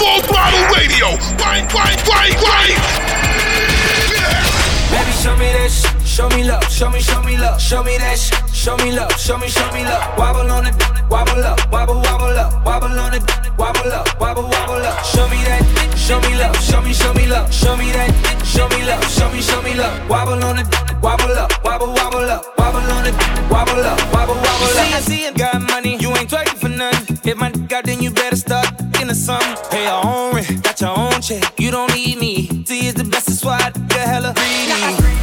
Full throttle radio. Bang, bang, bang, bang. Baby, show me that sh- show me love, show me, show me love, show me that sh- show me love, show me, show me love. Wobble on it, wobble up, wobble, wobble up, wobble on it, wobble up, wobble, wobble up. Show me that, show me love, show me, show me love, show me that, show me love, show me, show me love. Wobble on it, wobble up, wobble, wobble up, wobble on it, wobble up, wobble, wobble up. See, I see, got money, you ain't twerking for nothing. If my got, then you better start in the sun. Pay your own rent, got your own check. You don't need me. See, it's the best, that's why I get hella greedy.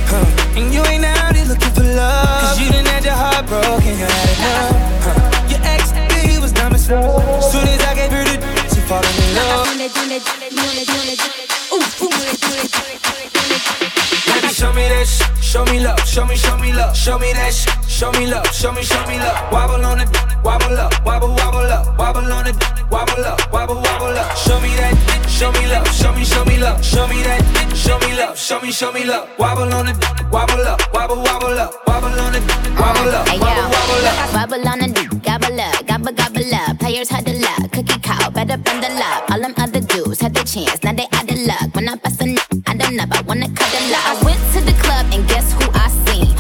Huh. And you ain't out here looking for love. Cause you done had your heart broken, you had enough. Huh. Your ex, he was dumb as fuck. Soon as I gave her the she falling in love. Baby, show me that sh- show me love, show me, show me love, show me that sh- show me love, show me, show me love. Wobble on it, wobble up, wobble, wobble up, wobble on it, wobble up, wobble, wobble up. Show me that, show me love, show me, show me love, show me that, show me love, show me, show me love. Wobble on it, wobble up, wobble, wobble up, wobble on it, wobble up, wobble, wobble up. Bubble on do, gobble up, gobble gobble up. Players had the luck, cookie cow, better bundle up. All them other dudes had the chance, now they out of luck. When I bust a n- I don't know, I wanna cuddle up. I went to the club and guess who I seen?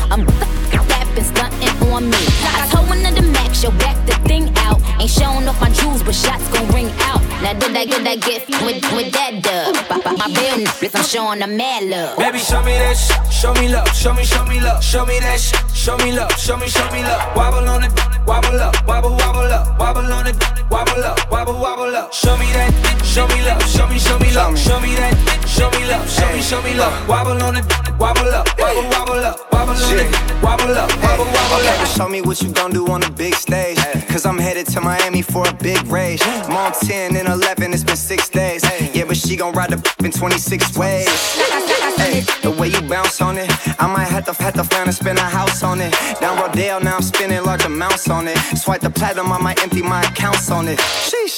That been stunting on me. I told one of the max, yo, back the thing out. Ain't showing off my jewels, but shots gon' ring out. Now did I get that gift with with that dub? Pop out my bill, if I'm showing the mad love. Baby, show me that sh- show me love, show me, show me love, show me that sh- show me love, show me, show me love. Wobble on it, wobble up, wobble, wobble up, wobble on it, wobble up, wobble, wobble up. Show me that, show me love, show me, show me love, show me that, show me love, show me, show me love. Wobble on it, wobble up, wobble, wobble up, wobble on it, wobble up, wobble, wobble Okay, but up. show me what you gon' do on the big stage. Cause I'm headed to Miami for a big race. I'm on 10 and 11, it's been six days. Yeah, but she gon' ride the in 26 ways. The way you bounce on it, I might have to have to find and spend a house on it. Down Rodeo, now I'm spending large amounts on it. Swipe the platinum, I might empty my accounts on it. Sheesh.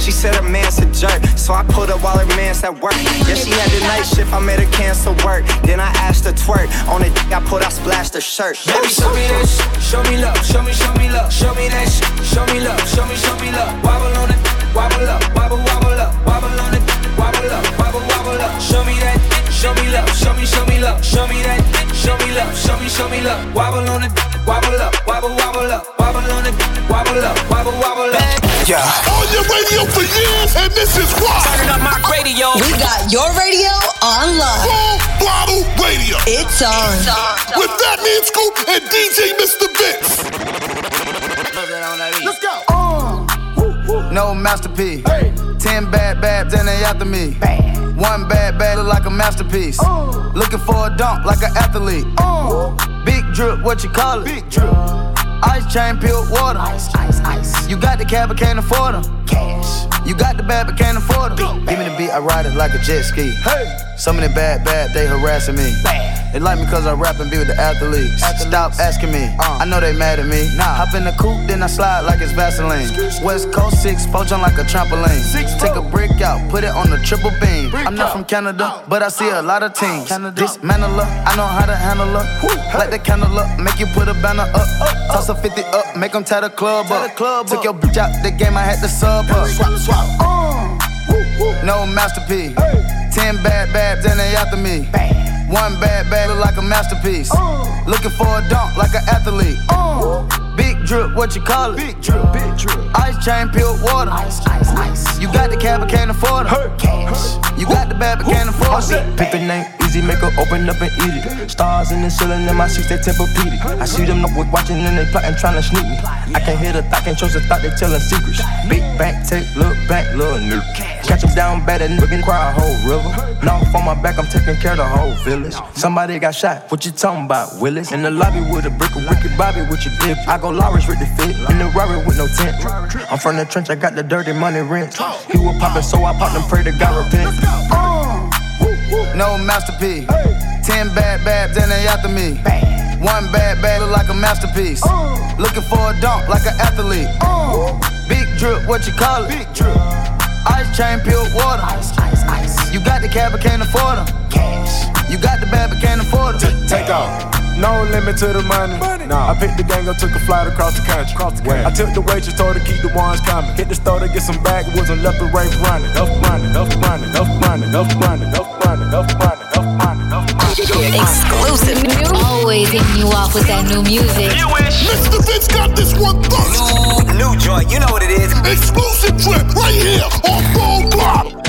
She said her man's a jerk, so I put up while her man's at work. Yeah, she had the night shift, I made her cancel work. Then I asked her twerk. On the dick, I put out splashed her shirt. Baby, show me that sh- show me love, show me, show me love, show me that sh- show me love, show me, show me love. Wobble on it, wobble up, wobble, wobble up, wobble on it, wobble up, wobble, wobble up. Show me that, show me love, show me, show me love, show me that, show me love, show me, show me love. Wobble on it, wobble up, wobble, wobble up, wobble on it, wobble up, wobble, wobble up. Yeah. On your radio for years, and this is why. Turning up my radio. We got your radio on lock. Full throttle radio. It's on. With Fat Man Scoop and DJ Mr. Vince. No masterpiece. Ten bad babs and they after me. One bad bag look like a masterpiece. Oh. Looking for a dunk like an athlete. Oh. Big drip, what you call it? Big drip. Ice chain, pure water. Ice, ice, ice. You got the cab, but can't afford them. Cash. You got the bad, but can't afford them. Give me the beat, I ride it like a jet ski. Hey. Some of the bad, bad, they harassing me. They like me cause I rap and be with the athletes. Stop asking me, I know they mad at me. Hop in the coupe, then I slide like it's Vaseline. West Coast 6, four jump like a trampoline. Six, Take a brick out, put it on the triple beam. I'm not from Canada, but I see a lot of teams. Canada. Dismantle her, I know how to handle her. Light the candle up, make you put a banner up. Toss a 50 up, make them tie the club up. Took your bitch out the game, I had to sub up. Swap, swap. Uh. No masterpiece. Ten bad babs and they after me. One bad bag look like a masterpiece. Looking for a dunk like an athlete. Big drip, what you call it? Big drip, big drip. Ice chain, pure water. Ice, ice, ice. You got the cab, but can't afford it. Cash. You got the bad, but can't afford it. Pick the name, easy, make her open up and eat it. Stars in the ceiling in my seats, they Tempur-Pedic. I see them up with watching and they plotting, trying to sneak me. I can't hear the thought, can't trust the thought, they telling secrets. Big bank, take, look back, little nigga. Catch them down bad and nigga cry a whole river. Now on my back, I'm taking care of the whole village. Somebody got shot, what you talking about, Willis? In the lobby with a brick of Ricky Bobby with your dip. I go Lawrence with the fit, in the Rari with no tent. I'm from the trench, I got the dirty money rent. He was poppin', so I popped and pray to God repent. Uh, no masterpiece. Ten bad babs and they after me. One bad bag look like a masterpiece. Uh. Looking for a dunk like an athlete. Uh. Big drip, what you call it? Big drip. Ice chain, pure water. Ice, ice, ice. You got the cab, but can't afford them. Cash. You got the bad, but can't afford them. Take off. No limit to the money. money. Nah. I picked the gang up, took a flight across the country. Across the country. I took the waitress, told her keep the ones coming. Hit the store to get some backwoods and left the race running. Up running, up running, up running, up running, up running, up running, up running, up running. Exclusive. New. Always hitting you off with that new music. You wish. Mr. Vince got this one first. New, new joint, you know what it is. Exclusive trip right here on Gold Block.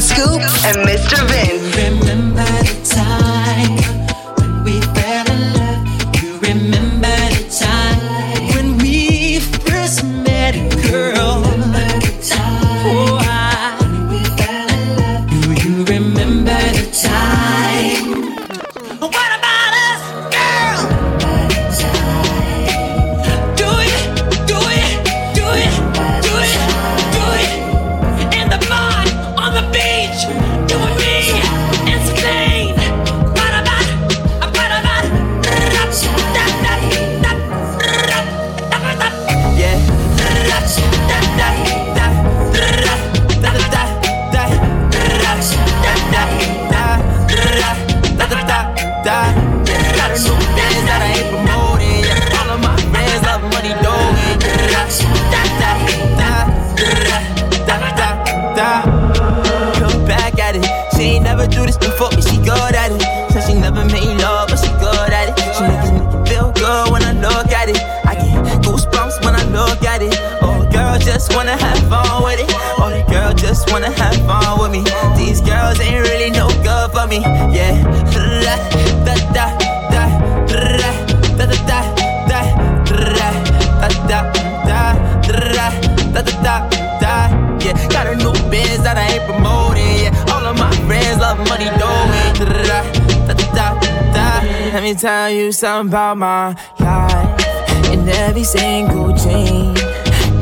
Scoop and Mr. Vince. money though. Da, da, da, da, Let me tell you something about my life. And every single chain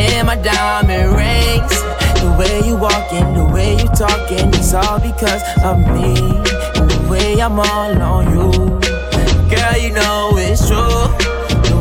and my diamond rings. The way you walking, the way you talking, it's all because of me. And the way I'm all on you. Girl, you know it's true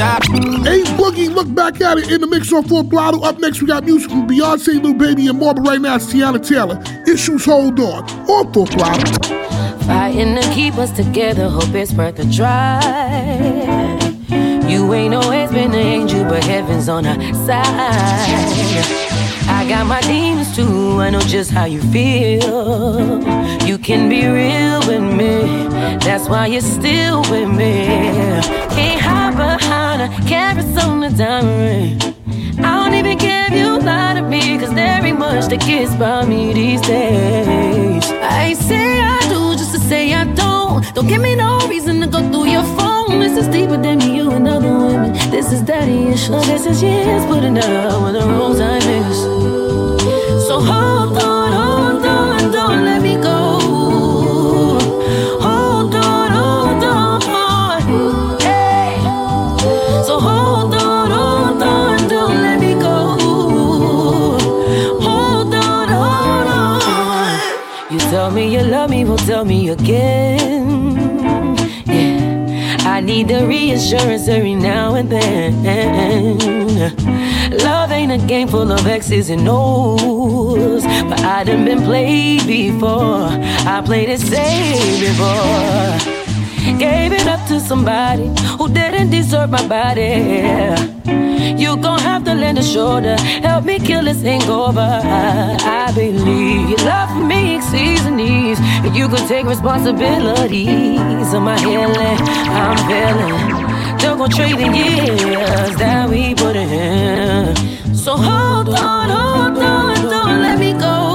da da Boogie, look back at it in the mix on Full Throttle. Up next, we got music from Beyonce, Lil Baby, and more. But right now, it's Teyana Taylor. Issues Hold On. On Full Throttle. Fighting to keep us together, hope it's worth a try. You ain't always been an angel, but heaven's on our side. I got my demons too, I know just how you feel. You can be real with me, that's why you're still with me. Can't hide behind a carrots on the diamond ring. I don't even care if you lie to me, cause there ain't much that gets by me these days. I say I do just to say I don't. Don't give me no reason to go through your phone. This is deeper than me, you and other women. This is daddy issues. This is years putting out when the wrong time is. So hold on, tell me you love me, well tell me again. Yeah, I need the reassurance every now and then. Love ain't a game full of X's and O's, but I done been played before. I played it safe before. Gave it up to somebody who didn't deserve my body. You gon' have to lend a shoulder, help me kill this hangover. I believe you love me you could take responsibilities of my healing. I'm feeling. Double trading years that we put in. So hold on, hold on, don't let me go.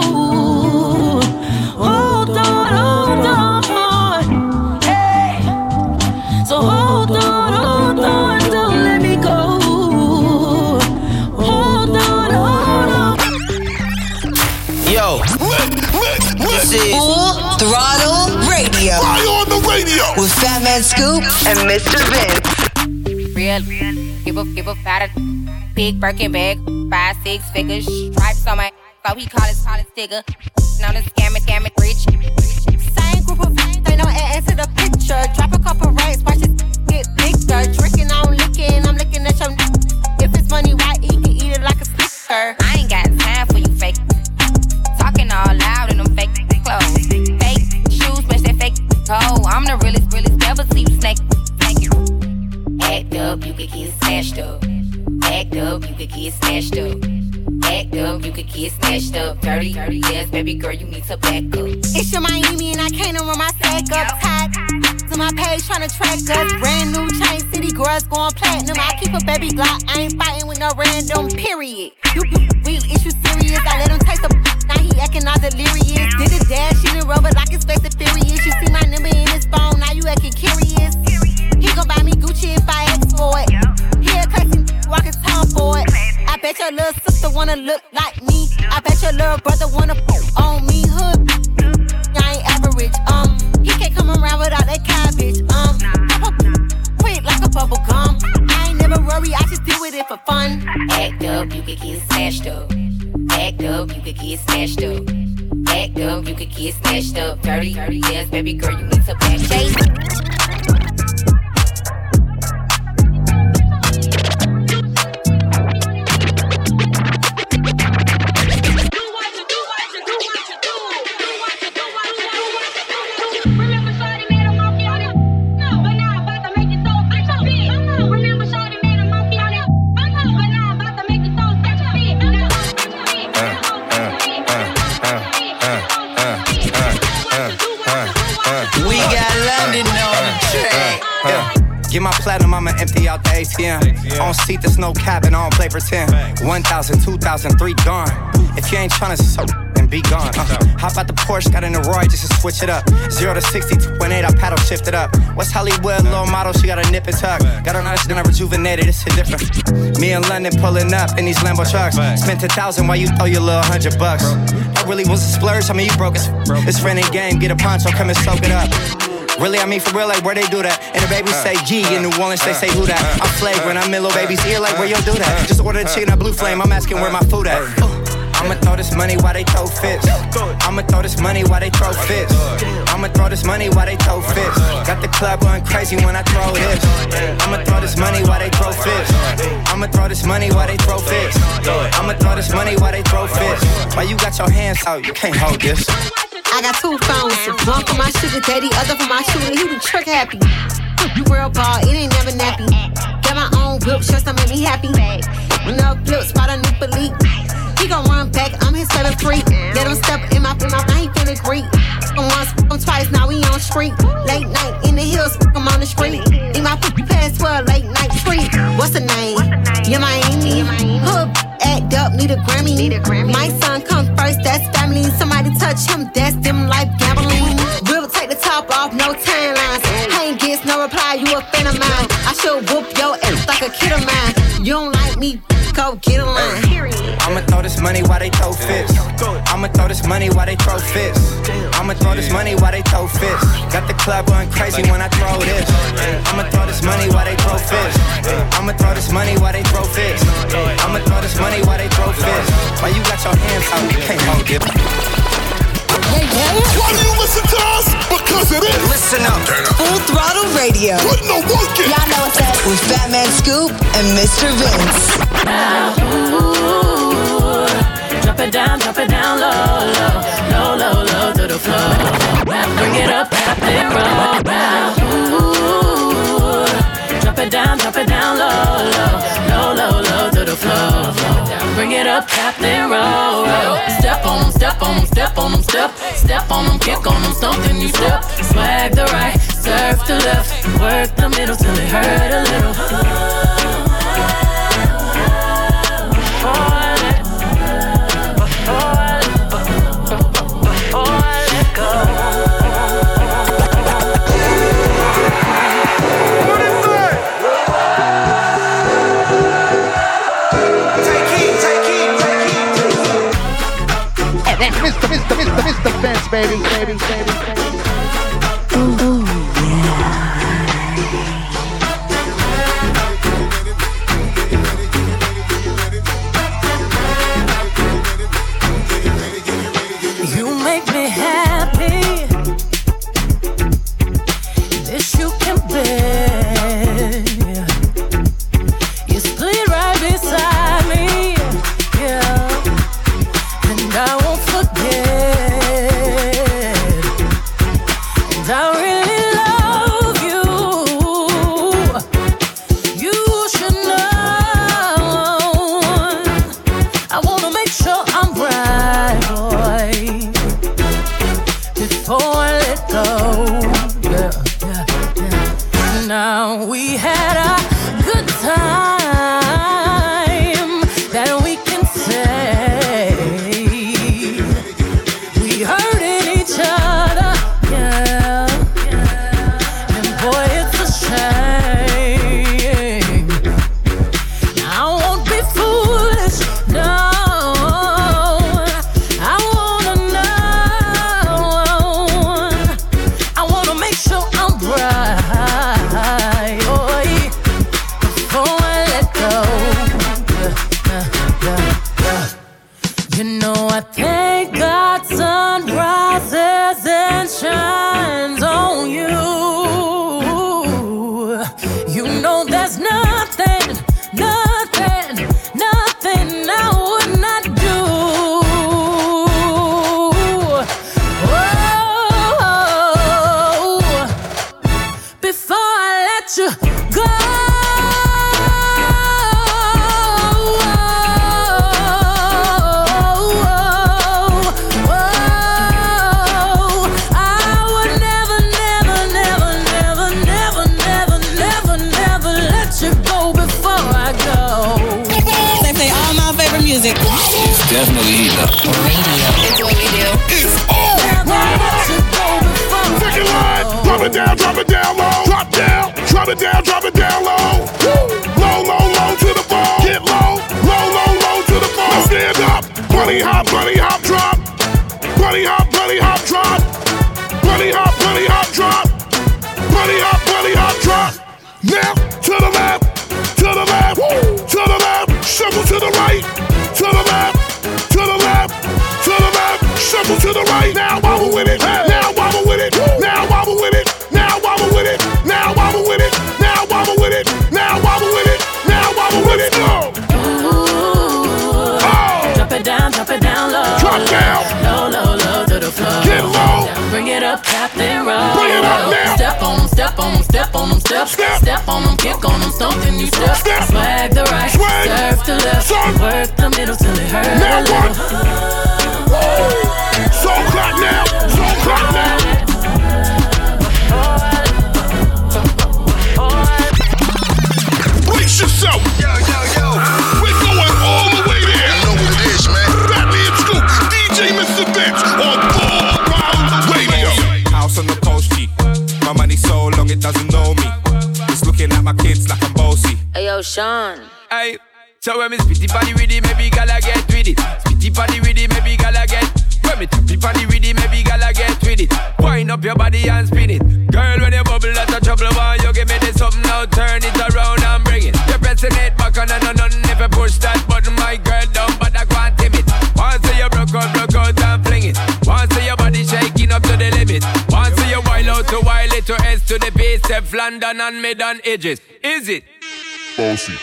Yo, this is Radio. Fire on the radio. With Fat Man Scoop and Mr. Vince. Real, give a give a fatter big Birkin bag, five six figures, stripes on my so he call his call his digger. Known as scam it, scam it, rich. Same group of friends, they don't add to the picture. Drop a couple racks, watch it get bigger. Drinking, I'm licking, I'm looking at your. If it's money, why eat? Can eat it like a sticker. I ain't got I'm the realest, realest, never you snake. Act up, you could get smashed up. Act up, you could get smashed up. Act up, you could get snatched up. Dirty, dirty, yes, baby girl, you need to back up. It's your Miami and I can't run my sack up tight. To my page tryna track us. Brand new chain city girls going platinum. I keep a baby Glock. I ain't fighting with no random period. You, you real issue serious. I let him taste the now he acting all delirious. Did a dash in the rubber like his face is furious. You see my number acting curious. He gon' buy me Gucci if I ask for it. He a crazy walking town for it. I bet your little sister wanna look like me. I bet your little brother wanna f on me. Hood, I ain't average. Um, he can't come around without that cabbage. Um, quick like a bubble gum. I ain't never worry, I just deal with it for fun. Act up, you could get smashed up. Act up, you could get smashed up. Act up, you could get snatched up. Dirty, dirty, yes, baby girl, you need to back. My platinum, I'ma empty out the ATM. On seat, there's no cabin, I don't play pretend. 1,000, 2,000, 3 gone. If you ain't tryna so and be gone. Uh, hop out the Porsche, got in the Roy just to switch it up. Zero to 60, 2.8, I paddle shifted up. West Hollywood, low model, she got a nip and tuck. Got on ice, then I rejuvenated, it's a different. Me in London pulling up in these Lambo trucks. Spent a thousand while you throw your little hundred bucks. That really was a splurge, I mean, you broke it. It's friendly game, get a poncho, come and soak it up. Really, I mean for real, like where they do that. And the babies say G in New Orleans, they say who that. I'm flagrant, I'm in little baby's ear, like where you do that. Just order the chicken at Blue Flame, I'm asking where my food at. I'ma throw this money while they throw fits. I'ma throw this money while they throw fits. I'ma throw this money while they throw fits. Got the club going crazy when I throw this. I'ma throw this money while they throw fits. I'ma throw this money while they throw fits. I'ma throw this money while they throw fits. Why you got your hands out? You can't hold this. I got two phones, one for my sugar daddy, other for my shooter. He be trick happy. You real ball, it ain't never nappy. Got my own whip, shirts that make me happy. When up flip, spot a new elite. He gon' run back, I'm his favorite freak. Let him step in my in my he feeling great. Fuck him once, him twice, now we on street. Late night in the hills, him on the street. Need my pass for a late night treat. What's the name? Yeah, Miami. Hood act up, need a Grammy. My son come first, that's family. Somebody touch him, that's them life gambling. We'll take the top off, no timelines. I ain't gets no reply, you a fan of mine. I should whoop your ass like a kid of mine. You don't like me, go get a line. I'ma throw this money while they throw fits. I'ma throw this money while they throw fits. I'ma throw this money while they throw fits. Got the club going crazy when I throw this. I'ma throw this money while they throw fits. I'ma throw this money while they throw fits. I'ma throw this money while they throw fits. Why you got your hands out? You can't hold it. Why do Radio. Putting the work in. Y'all know what's up. With Fat Man Scoop and Mr. Vince. Ooh, drop it down, drop it down low, low, low, low, low to the floor. Bring it up, tap it, roll. Ooh, drop it down, drop it down low, low, low, low, low to the floor. Bring it up, tap it, roll, roll. Step on 'em, step on 'em, step on 'em, step, step on 'em, kick on 'em, something you step. Swag the right, surf the left, work the middle till it hurt a little. Before they go. Take heed, take heed, take heed. And that's Mr. Mr. Mr. Mr. Vince, baby, baby, baby, baby. Definitely heating up. Radio. It's what we do. It's line. Drop it down, drop it down low. Drop down, drop it down, drop it Shuffle to the right. Now wobble with it. Now wobble with it. Now wobble with it. Now wobble with it. Now wobble with it. Now wobble with it. Now wobble with it. Now wobble with it. Go. Oh. Drop it down, drop it down low. Drop down. Low, low, low to the floor. Get low. Bring it up, Captain Roll. Bring it up now. Step on them, step on them, step on them, step. Step, on them, kick on them, something you step. Swag the right, Swag. serve the left. Work the middle till it hurt Now a Brace yourself. Yo, yo, yo. We're going all the way there. You know what it is, man. Fat Man Scoop, DJ Mr. Vince on Ball Round Radio. House on the coast, G. My money so long it doesn't know me. It's looking at my kids like I'm bossy. Hey, yo, Sean. Hey, so when me spitty body with it, maybe gala get with it. Spitty body with it, maybe gala get. When me tappy body with it, maybe gala get with it. Wind up your body and spin it. Girl, when you bubble, that's a trouble. Why you give me this something now? Turn it around to wild it to S to the base, Step London and mid on edges. Is it? Bossy.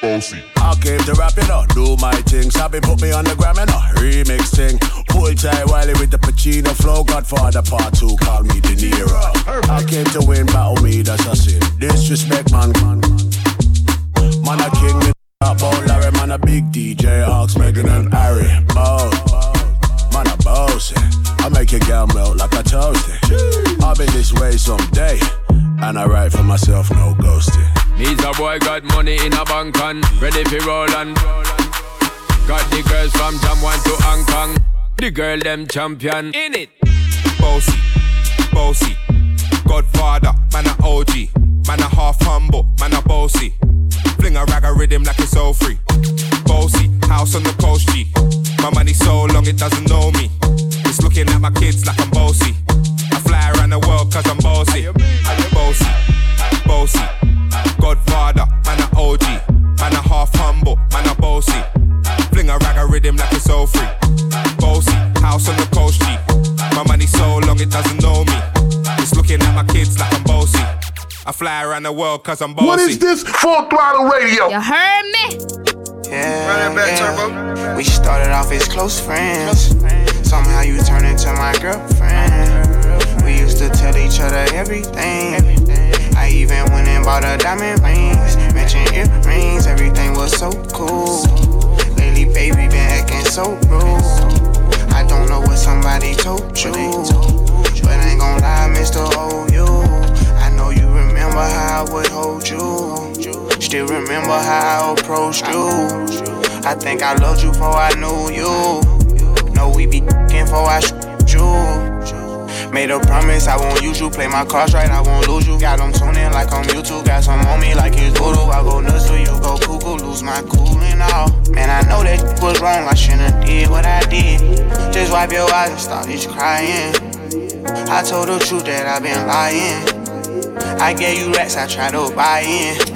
Bossy. I came to rap it up, do my thing. Sabi put me on the gram and a remix thing. Pull tight Wiley with the Pacino flow. Godfather part two, call me De Niro. I came to win, battle me, that's a sin. Disrespect, man. Man, man a king, me up, oh Larry, man a big DJ. Hawks, Megan and Harry. Oh, I make your girl melt like a toasty. I'll be this way someday. And I write for myself, no ghosting. Needs a boy got money in a bank and ready for roll and Got the girls from Jamwan to Hong Kong. The girl them champion in it. Bossy, bossy. Godfather, man a OG. Man a half humble, man a bossy. Fling a rag a rhythm like it's all free. Bossy, house on the coast, G. My money so long it doesn't know me. It's looking at my kids like I'm bossy. I fly around the world cause I'm bossy. Bossy, bossy. Godfather, man a OG. Man a half humble, man a bossy. Fling a rag a rhythm like it's all free. Bossy, house on the coast, G. My money so long it doesn't know me. It's looking at my kids like I'm bossy. I fly around the world cause I'm bossy. What is this? Full throttle radio. You heard me? Yeah, yeah. We started off as close friends. Somehow you turned into my girlfriend. We used to tell each other everything. I even went and bought her diamond rings. Mentioned earrings, everything was so cool. Lately, baby, been acting so rude. I don't know what somebody told you. But I ain't gon' lie, Mr. OU. Oh, I know you remember how I would hold you. Still remember how I approached you. I think I loved you before I knew you. Know we be before I shoot you. Made a promise I won't use you. Play my cards right, I won't lose you. Got them tuning like I'm YouTube. Got some on me like it's voodoo. I go nuts till you go cuckoo. Lose my cool and all. Man, I know that was wrong. I shouldn't did what I did. Just wipe your eyes and stop this crying. I told the truth that I've been lying. I gave you rats, I tried to buy in.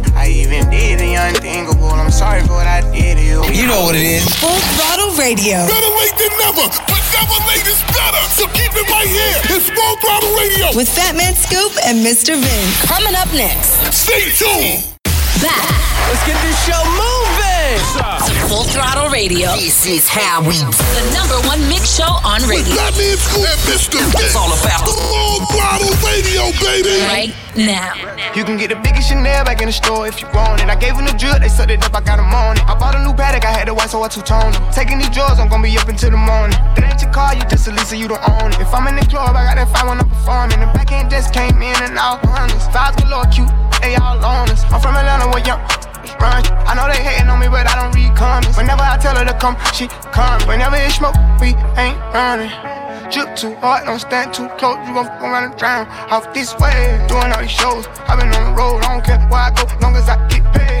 I even did the unthinkable. I'm sorry for what I did to you. You know what it is. Full throttle radio. Better late than never, but never late is better. So keep it right here. It's Full Throttle Radio. With Fat Man Scoop and Mr. Vince. Coming up next. Stay tuned. Back Let's get this show moving. Full Throttle Radio. This is how we. The number one mix show on radio. Fat Man Scoop and Mr. It's all about the Full Throttle Radio, baby. Right now. You can get the biggest Chanel back in the store if you want it. I gave them the drip, they set it up, I got them on it. I bought a new paddock, I had the white, so I two-toned them. Taking these drugs, I'm gonna be up until the morning. That ain't your car, you just a Lisa, you don't own it. If I'm in the club, I got that fine when I'm performing. The back end just came in and out honest. Vibes galore, cute, they all on us. I'm from Atlanta, where young I know they hating on me, but I don't read comments. Whenever I tell her to come, she come. Whenever it's smoke, we ain't running. Drip too hard, don't stand too close. You gon' fuck around and drown. Off this way, doing all these shows. i been on the road, I don't care where I go, long as I get paid.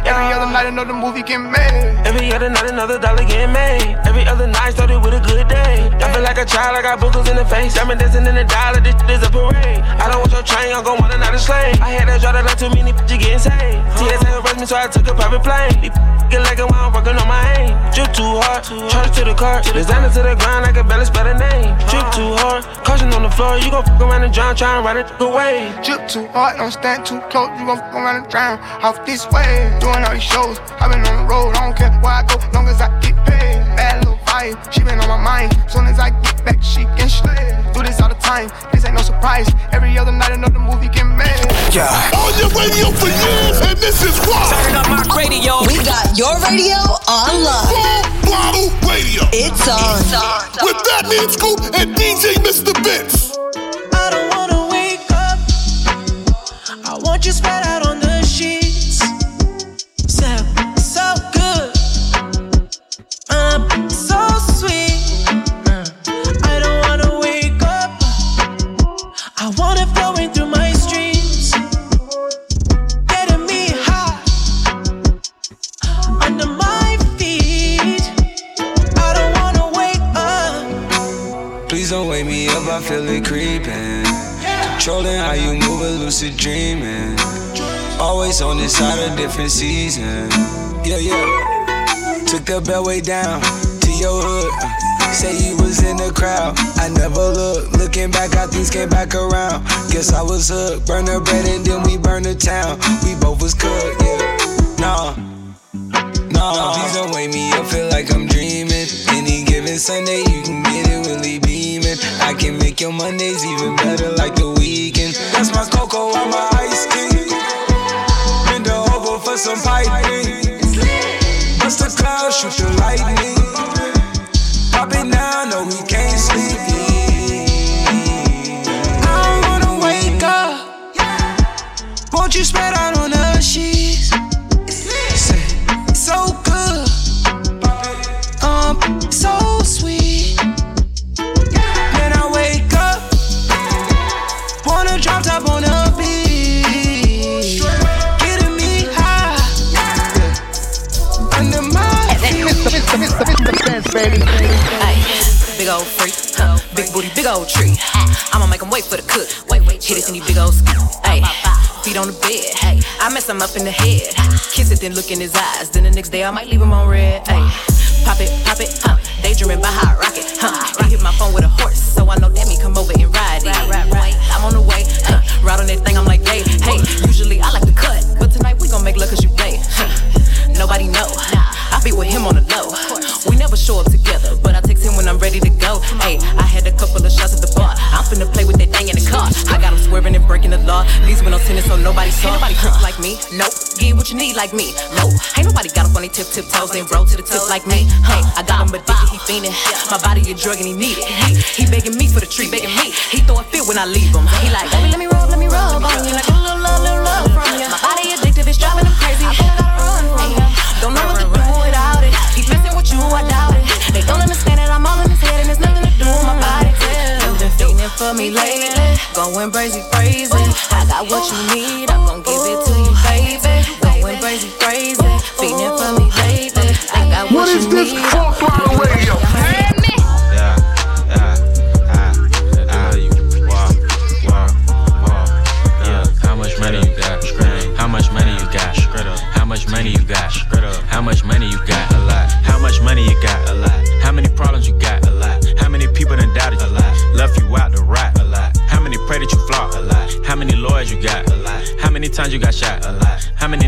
Every other night, another movie get made. Every other night, another dollar getting made. Every other night started with a good day. I feel like a child, I got boogers in the face. I'm dancing in the dollar, this shit is a parade. I don't want your train, I'm gon' want another slave. I had that draw that like too many bitches getting saved. TSA uh-huh. arrest me, so I took a private plane. Get like it while I'm working on my aim. Drip too hard, charge to the car. Designer to the ground, I can barely spell the name. Drip too uh-huh. hard, caution on the floor. You gon' fuck around and drown, try and ride it away. Drip too hard, don't stand too close. You gon' fuck around and drown. Off this way, doing all these shows. i been on the road, I don't care where I go, long as I get paid. Bad little vibe, she been on my mind. Soon as I get back, she can slay. Do this all the time, this ain't no surprise. Every other night, another movie get made. Yeah. On your radio for years, and this is why. Turn up my radio. We got your radio on lock. Full Throttle Radio. It's on. It's on. With Fat Man Scoop and DJ Mr. Vince. I don't wanna wake up. I want you spread out on different season. Yeah, yeah. Took the bellway down to your hood. Say you was in the crowd. I never looked. Looking back, how things came back around. Guess I was hooked. Burn the bread and then we burn the town. We both was cooked, yeah. Nah. Nah, please don't wake me up, feel like I'm dreaming. Any given Sunday, you can get it really beaming. I can make your Mondays even better like the weekend. That's my cocoa on my ice cream. Bend over for some piping. Shoot the lightning. Pop it now, no, we can't sleep. I don't wanna wake up. Won't you spread out on the big old tree. I'ma make 'em wait for the cook. Wait, wait, hit it in these big old skis. Ay, feet on the bed. Hey, I mess him up in the head. Kiss it, then look in his eyes. Then the next day I might leave him on red. Ay, pop it, pop it, huh? Daydreaming by hot rocket, huh? He hit my phone with a horse, so I know that me come over and ride it. Need like me. Nope. Ain't nobody got up on their tip tip toes and roll to the tip like me. Hey, I got him addicted, he fiending. My body a drug and he need it. He, he begging me for the treat, begging me. He throw a fit when I leave him. He like, baby, let me rub, let me rub on you. Like a little love, little love from you. My body addictive, it's driving him crazy. I think I gotta run from you. Don't know what to do without it. He messing with you, I doubt it. They don't understand that I'm all in his head and there's nothing to do with my body. You've for me lately, going crazy, crazy. I got what you need, I'm gon' give it to you, what is this fuck radio? Heard me? Yeah, yeah, yeah, How much money you got? How much money you got? How much money you got? How much money you got? A lot. How much money you got? A lot. How many problems you got? A lot. How many people done doubted you? A lot. You out rot? A lot. How many pray that you flop? A lot. How many lawyers you got? A lot. How many times you got shot? A lot. How many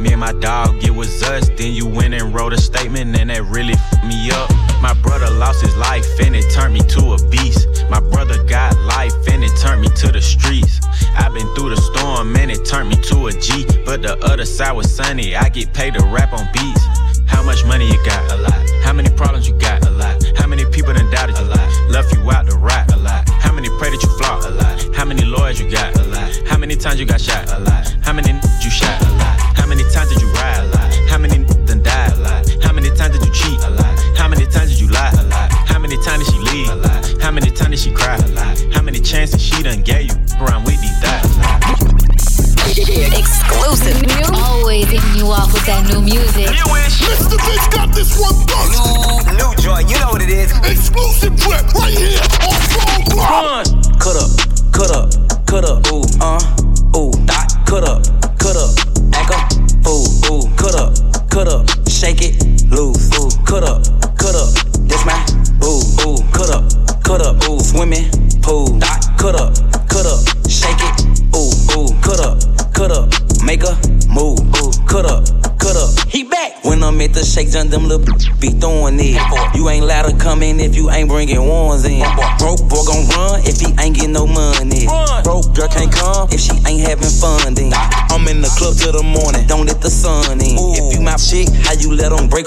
Me and my dog, it was us. Then you went and wrote a statement, and that really f me up. My brother lost his life, and it turned me to a beast. My brother got life, and it turned me to the streets. I've been through the storm, and it turned me to a G. But the other side was sunny, I get paid to rap on beats. How much money you got? A lot. How many problems you got? A lot. How many people done doubted you? A lot. Left you out to rot? A lot. How many pray that you flop? A lot. How many lawyers you got? A lot. How many times you got shot? A lot. How many you shot? A lot. Done gave you? Around with these thighs. Exclusive. Always hitting you off with that new music. Mr. Bitch got this one first. New, new joint, you know what it is. Exclusive drip right here on Phone Block. Cut up, cut up, cut up, ooh,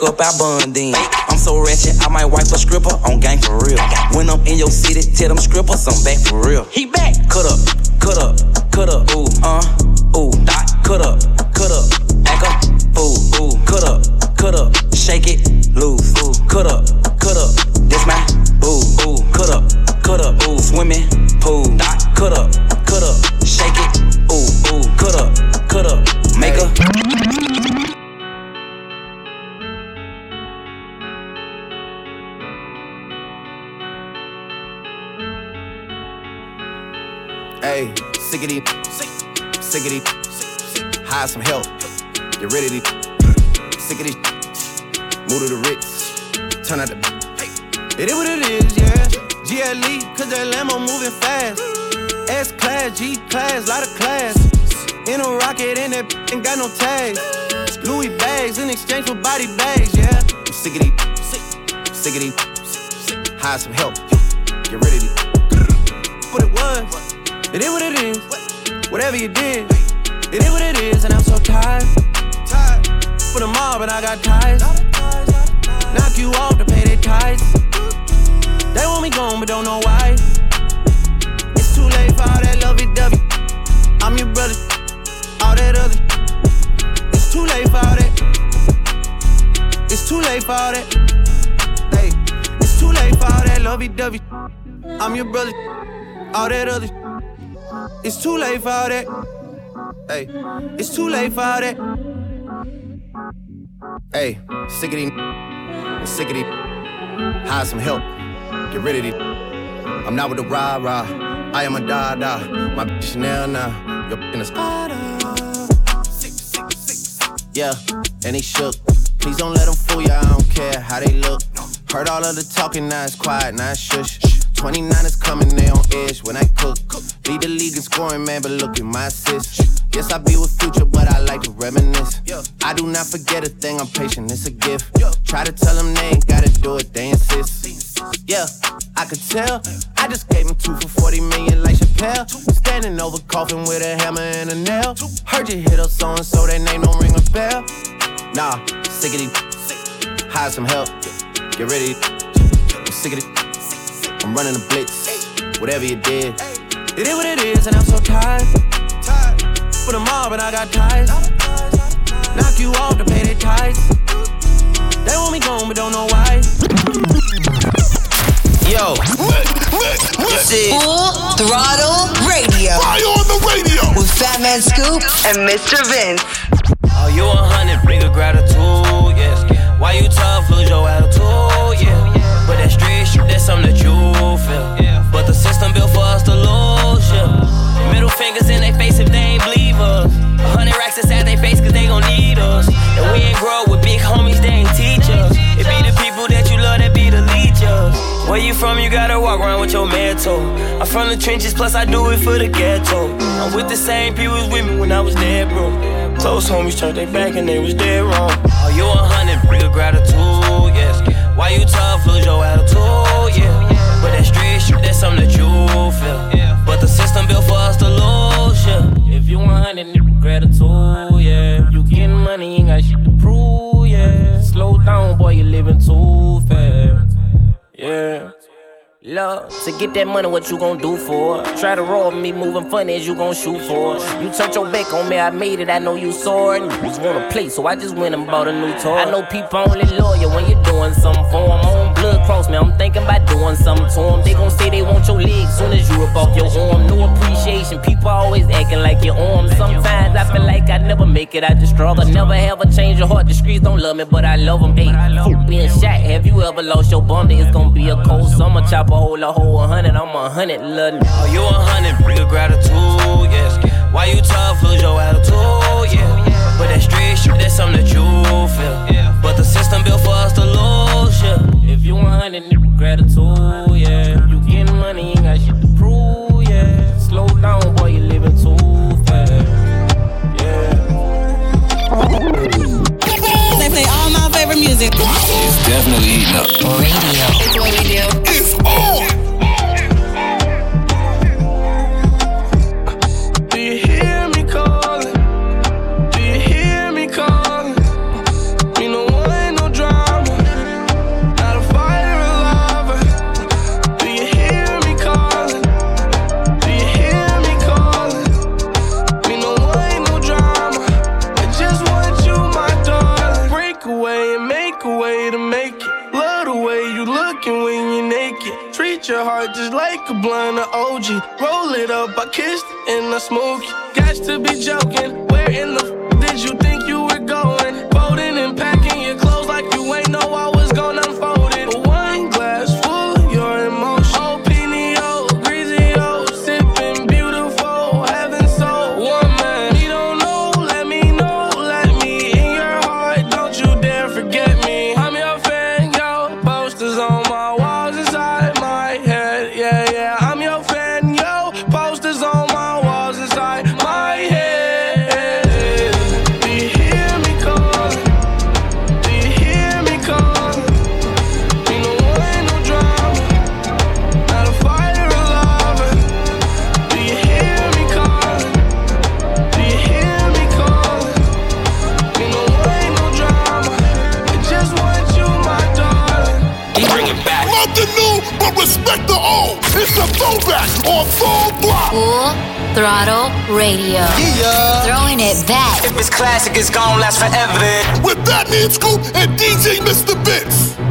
let them break up our bonding? I'm so ratchet, I might wipe a stripper on gang for real. When I'm in your city, tell them strippers I'm back for real. He back. Cut up, G class, lot of class. In a rocket, and that ain't got no tags. Louis bags in exchange for body bags, yeah. I'm sick of these, sick of these, hire some help. Get rid of these. What it was. It is what it is. Whatever you did, it is what it is, and I'm so tired. Tired for the mob, and I got ties. Knock you off to pay their ties. They want me gone, but don't know why. Lovey-dovey. I'm your brother, all that other. It's too late for all that. It's too late for all that. Hey, it's too late for all that lovey-dovey. I'm your brother, all that other. It's too late for all that. Hey, it's too late for all that. Hey, sick of these. Sick of these. Hire some help. Get rid of these. I'm not with the rah rah. I am a da da. My bitch Chanel now. Your in a Yeah, and he shook. Please don't let them fool ya. I don't care how they look. Heard all of the talking, now it's quiet, now it's shush. 29 is coming, they on edge when I cook. Lead the league in scoring, man, but look at my assist. Yes, I be with future, but I like to reminisce. I do not forget a thing, I'm patient, it's a gift. Try to tell them they ain't gotta do it, they insist. Yeah, I could tell. I just gave him two for 40 million like Chappelle. Standing over coffin with a hammer and a nail. Heard you hit up so and so, that name don't ring a bell. Nah, sick of these. Hire some help. Get ready. I'm sick of it. I'm running a blitz. Whatever you did. It is what it is, and I'm so tired. For the mob and I got ties. Knock you off to pay their tithes. They want me gone, but don't know why. Yo, this is Full Throttle Radio. Fire on the radio with Fat Man Scoop and Mr. Vince. Oh, you a hundred, bring a gratitude, yes. Why you tough, lose your attitude, yeah. But that street shit, that's something that you feel. But the system built for us to lose, yeah. Middle fingers in their face if they ain't believe us. A hundred racks inside their face cause they gon' need us. And we ain't grow up with big homies, Where you from, you gotta walk around with your mantle. I'm from the trenches, plus I do it for the ghetto. I'm with the same people as with me when I was dead, bro. Close homies turned their back and they was dead wrong. Oh, you a hundred, a gratitude, yes. Why you tough, lose your attitude, yeah. But that street shit, that's something that you feel. But the system built for us to lose, yeah. If you a hundred, gratitude, yeah. You getting money, ain't got shit to prove, yeah. Slow down, boy, you living too fast, yeah. Love, to get that money, what you gon' do for? it? Try to roll me, moving funny as you gon' shoot for. it. You turned your back on me, I made it, I know you saw it. And you just wanna play, so I just went and bought a new toy. I know people only loyal when you're doing something for 'em. On blood cross me, I'm thinking about doing something to 'em. They gon' say they want your legs soon as you rip off your arm. No appreciation, people always acting like your arm. Sometimes I feel like I never make it, I just struggle. Never ever change your heart, the streets don't love me, but I love them. Hey, being shot, have you ever lost your bundle? It's gonna be a cold summer, chop a hole, a hole, a hundred, I'm a hundred, love. Oh, you a hundred, bring a gratitude, yes. Why you tough, lose your attitude, yeah. But that street shit, that's something that you feel. But the system built for us to lose, yeah. If you a hundred, nigga, gratitude, yeah. You getting money, ain't got shit to prove, yeah. Slow down, boy, you living too fast, They play all my favorite music. It's definitely heating up. Radio. It's what we do. Blunt of OG. Roll it up, I kissed and I smoke it. Got to be joking. Where in the Throttle Radio. Yeah. Throwing it back. If it's classic, it's gonna last forever. With that Fat Man Scoop and DJ Mr. Vince.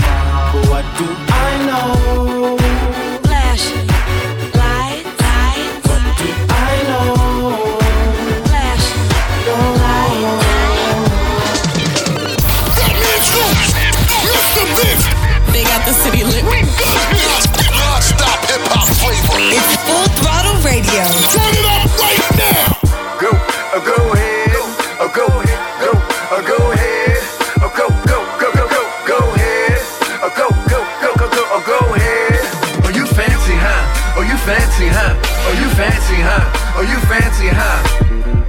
But what do I know? Flash, light, light. What do I know? Flash, That means who? Mr. Vince. They got the city lit. Non-stop hip-hop flavor. It's Full Throttle Radio. Turn it up right now. Go, uh, go ahead, fancy, huh? Oh, you fancy, huh? Oh, you fancy, huh?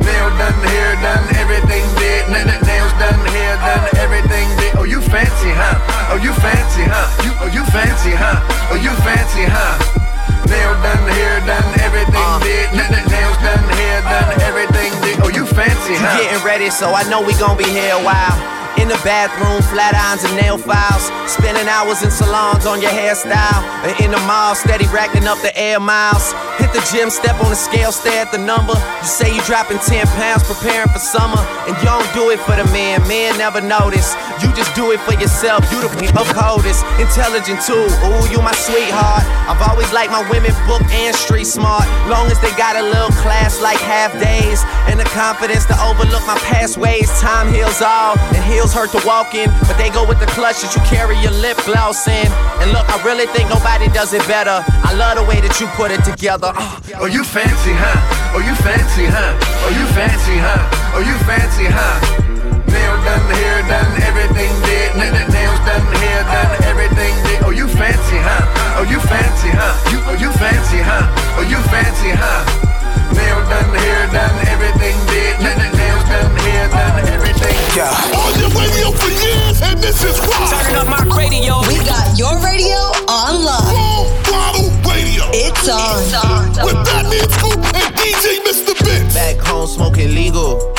Nail done, hair done, everything did. N- n- nails done, hair done, everything did. Oh, you fancy, huh? Oh, you fancy, huh? You, oh, you fancy, huh? Oh, you fancy, huh? Nail done, hair done, everything uh. did. N- nails done, hair done, everything did. Oh, you fancy, huh? getting ready, so I know we gon' be here a while. In the bathroom, flat irons and nail files. Spending hours in salons on your hairstyle. And in the mall, steady racking up the air miles. Hit the gym, step on the scale, stare at the number. You say you dropping 10 pounds, preparing for summer. And you don't do it for the man, men never notice. You just do it for yourself. You the of coldest, intelligent too. Ooh, you my sweetheart. I've always liked my women book and street smart. Long as they got a little class like half days. And the confidence to overlook my past ways. Time heals all, and heels hurt to walk in. But they go with the clutches, you carry your lip gloss in. And look, I really think nobody does it better. I love the way that you put it together. Uh, Oh, you fancy, huh? Oh, you fancy, huh? Oh, you fancy, huh? Oh, you fancy, huh? Nail done, hair done, everything did. N- n- nails done, hair done, everything did. Oh, you fancy, huh? Oh, you fancy, huh? You, oh, you fancy, huh? Oh, you fancy, huh? Nail done, hair done, everything did. N- n- nails done, hair done, everything. Yeah. On your radio for years, and this is why. Turning up my radio. We got your radio on lock. Full throttle radio. It's on. With Fat Man Scoop and DJ Mr. Vince. Back home smoking legal.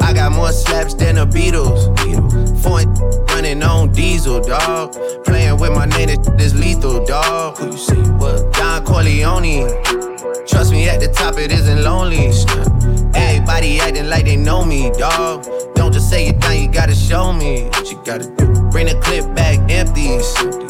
I got more slaps than the Beatles. Foreign running on diesel, dog. Playing with my name, this is lethal, dog. Who you see? What? Don Corleone. Trust me, at the top it isn't lonely. Everybody acting like they know me, dog. Don't just say it down, you gotta show me what you gotta do. Bring the clip back empties.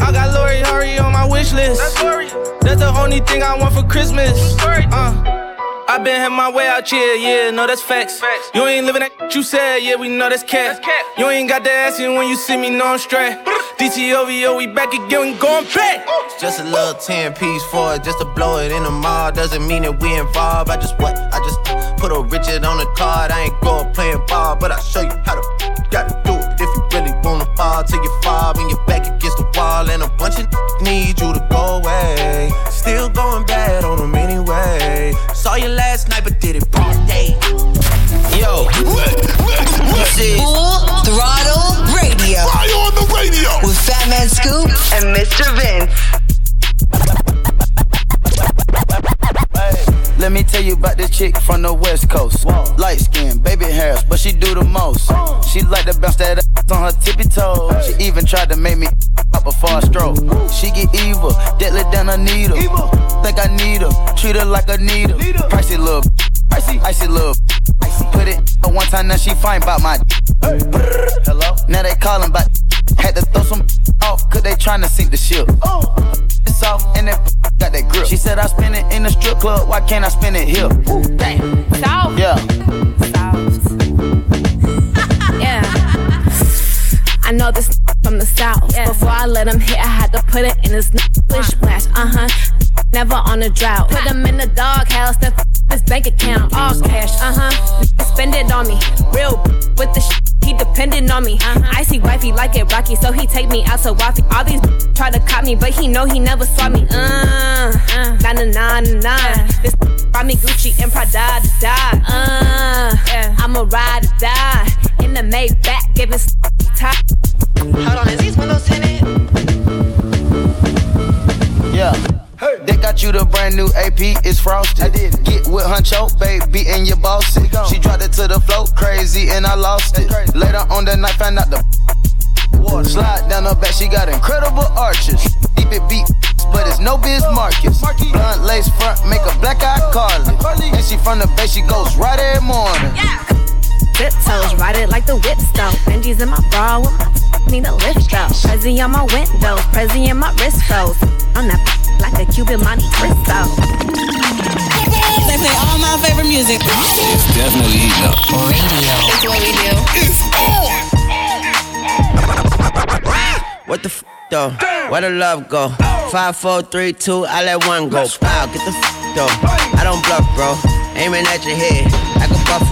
I got Lori Harvey on my wish list. That's, the only thing I want for Christmas. Uh. I been had my way out here, yeah, no, that's facts. facts. You ain't living that you said, yeah, we know that's cat. You ain't got the ass in when you see me, no, I'm straight. DTOVO, we back again, we going back. It's just a little 10 piece for it, just to blow it in the mall. Doesn't mean that we involved. I just what? I just put a Richard on the card. I ain't going playing ball, but I'll show you how to gotta do fall till you fall when you're back against the wall, and a bunch of need you to go away. Still going bad on them anyway. Saw you last night, but did it broad day. Yo, this is Full Throttle Radio. Fly on the radio. With Fat Man Scoop and Mr. Vince. Let me tell you about this chick from the west coast. Light skin, baby hairs, but she do the most. She like to bounce that ass on her tippy toes. She even tried to make me up before I stroke. She get evil, deadly than a needle. Think I need her, treat her like a needle. Pricey little, Icy, icy little. Icy. Put it but one time, now she fine about my. Hey. Hello? Now they callin' back. Had to throw some off, cause they tryna sink the ship. Oh. It's off, and that got that grip. She said I spend it in the strip club, why can't I spend it here? Ooh, damn. South. Yeah. Yeah. I know this from the south. Yeah. Before I let him hit, I had to put it in his splish splash. Uh huh. Never on a drought. Put him in the doghouse, then his bank account, all cash. Uh huh. Spend it on me, real with the sh- he dependent on me. Uh-huh. I see wifey like it rocky, so he take me out to Waffy. All these b- try to cop me, but he know he never saw me. Uh, uh, nah, nah, nah, nah. This buy me Gucci and Prada to die. Uh, yeah. I'ma ride or die in the Maybach, giving top. Hold on, is these windows tinted? Yeah. Hey. They got you the brand new AP, it's frosted. I did. Get with Huncho, baby, and your boss. She dropped it to the floor, crazy, and I lost it. Later on the night, found out the water. Slide down her back, she got incredible arches. Deep it beat, but it's no biz Marcus. Blunt lace front, make a black eye Carly. And she from the bay, she goes right every morning. Yeah. Tiptoes, ride it like the whip stone. Benji's in my bra with my need a lift up. Prezi on my windows, Prezi in my wrist froze. On that like a Cuban Monte Cristo. They play all my favorite music. It's definitely heating up. Radio. It's what we do. It's What the f though? Where the love go? Five, four, three, two, I let one go. Wow, get the f though. I don't bluff, bro. Aiming at your head like a buffalo.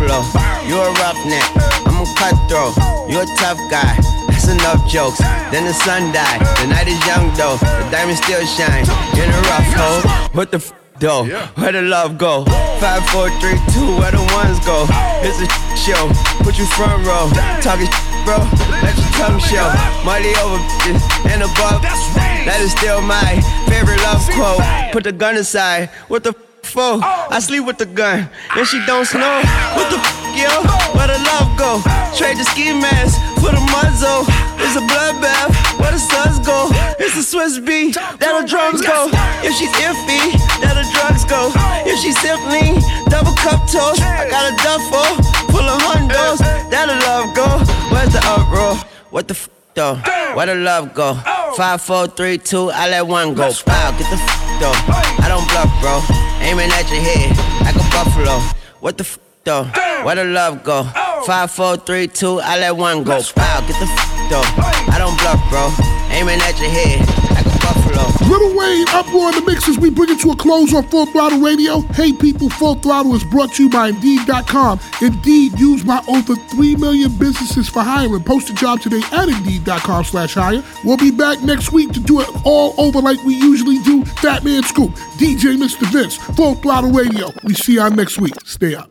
You a roughneck, I'm a cutthroat. You a tough guy. That's enough jokes. Then the sun died. The night is young though. The diamond still shine. In a rough hole. What the f though? Where the love go? Five, four, three, two. Where the ones go? It's a show. Put you front row. Talking sh bro. Let your tongue show. Money over and above. That is still my favorite love quote. Put the gun aside. What the f for? I sleep with the gun and she don't snow. What the f yo? Where the love go? Trade the ski mask for the muzzle. It's a bloodbath. Where the suns go? It's a Swizz Beatz. That the drums go. If she's iffy, that the drugs go. If she's simply double cup toast, I got a duffel full of hundos. That the love go. Where's the uproar? What the f though? Where the love go? Five, four, three, two, I let one go. Wow, get the f though. I don't bluff, bro. Aiming at your head like a buffalo. What the f though? Where the love go? Five, four, three, two, I let one go. Wow, get the f though. I don't bluff, bro. Aiming at your head. Lil Wayne, uproar in the mix as we bring it to a close on Full Throttle Radio. Hey people, Full Throttle is brought to you by Indeed.com. Indeed, used by over 3 million businesses for hiring. Post a job today at Indeed.com slash hire. We'll be back next week to do it all over like we usually do. Fat Man Scoop, DJ Mr. Vince, Full Throttle Radio. We see y'all next week. Stay up.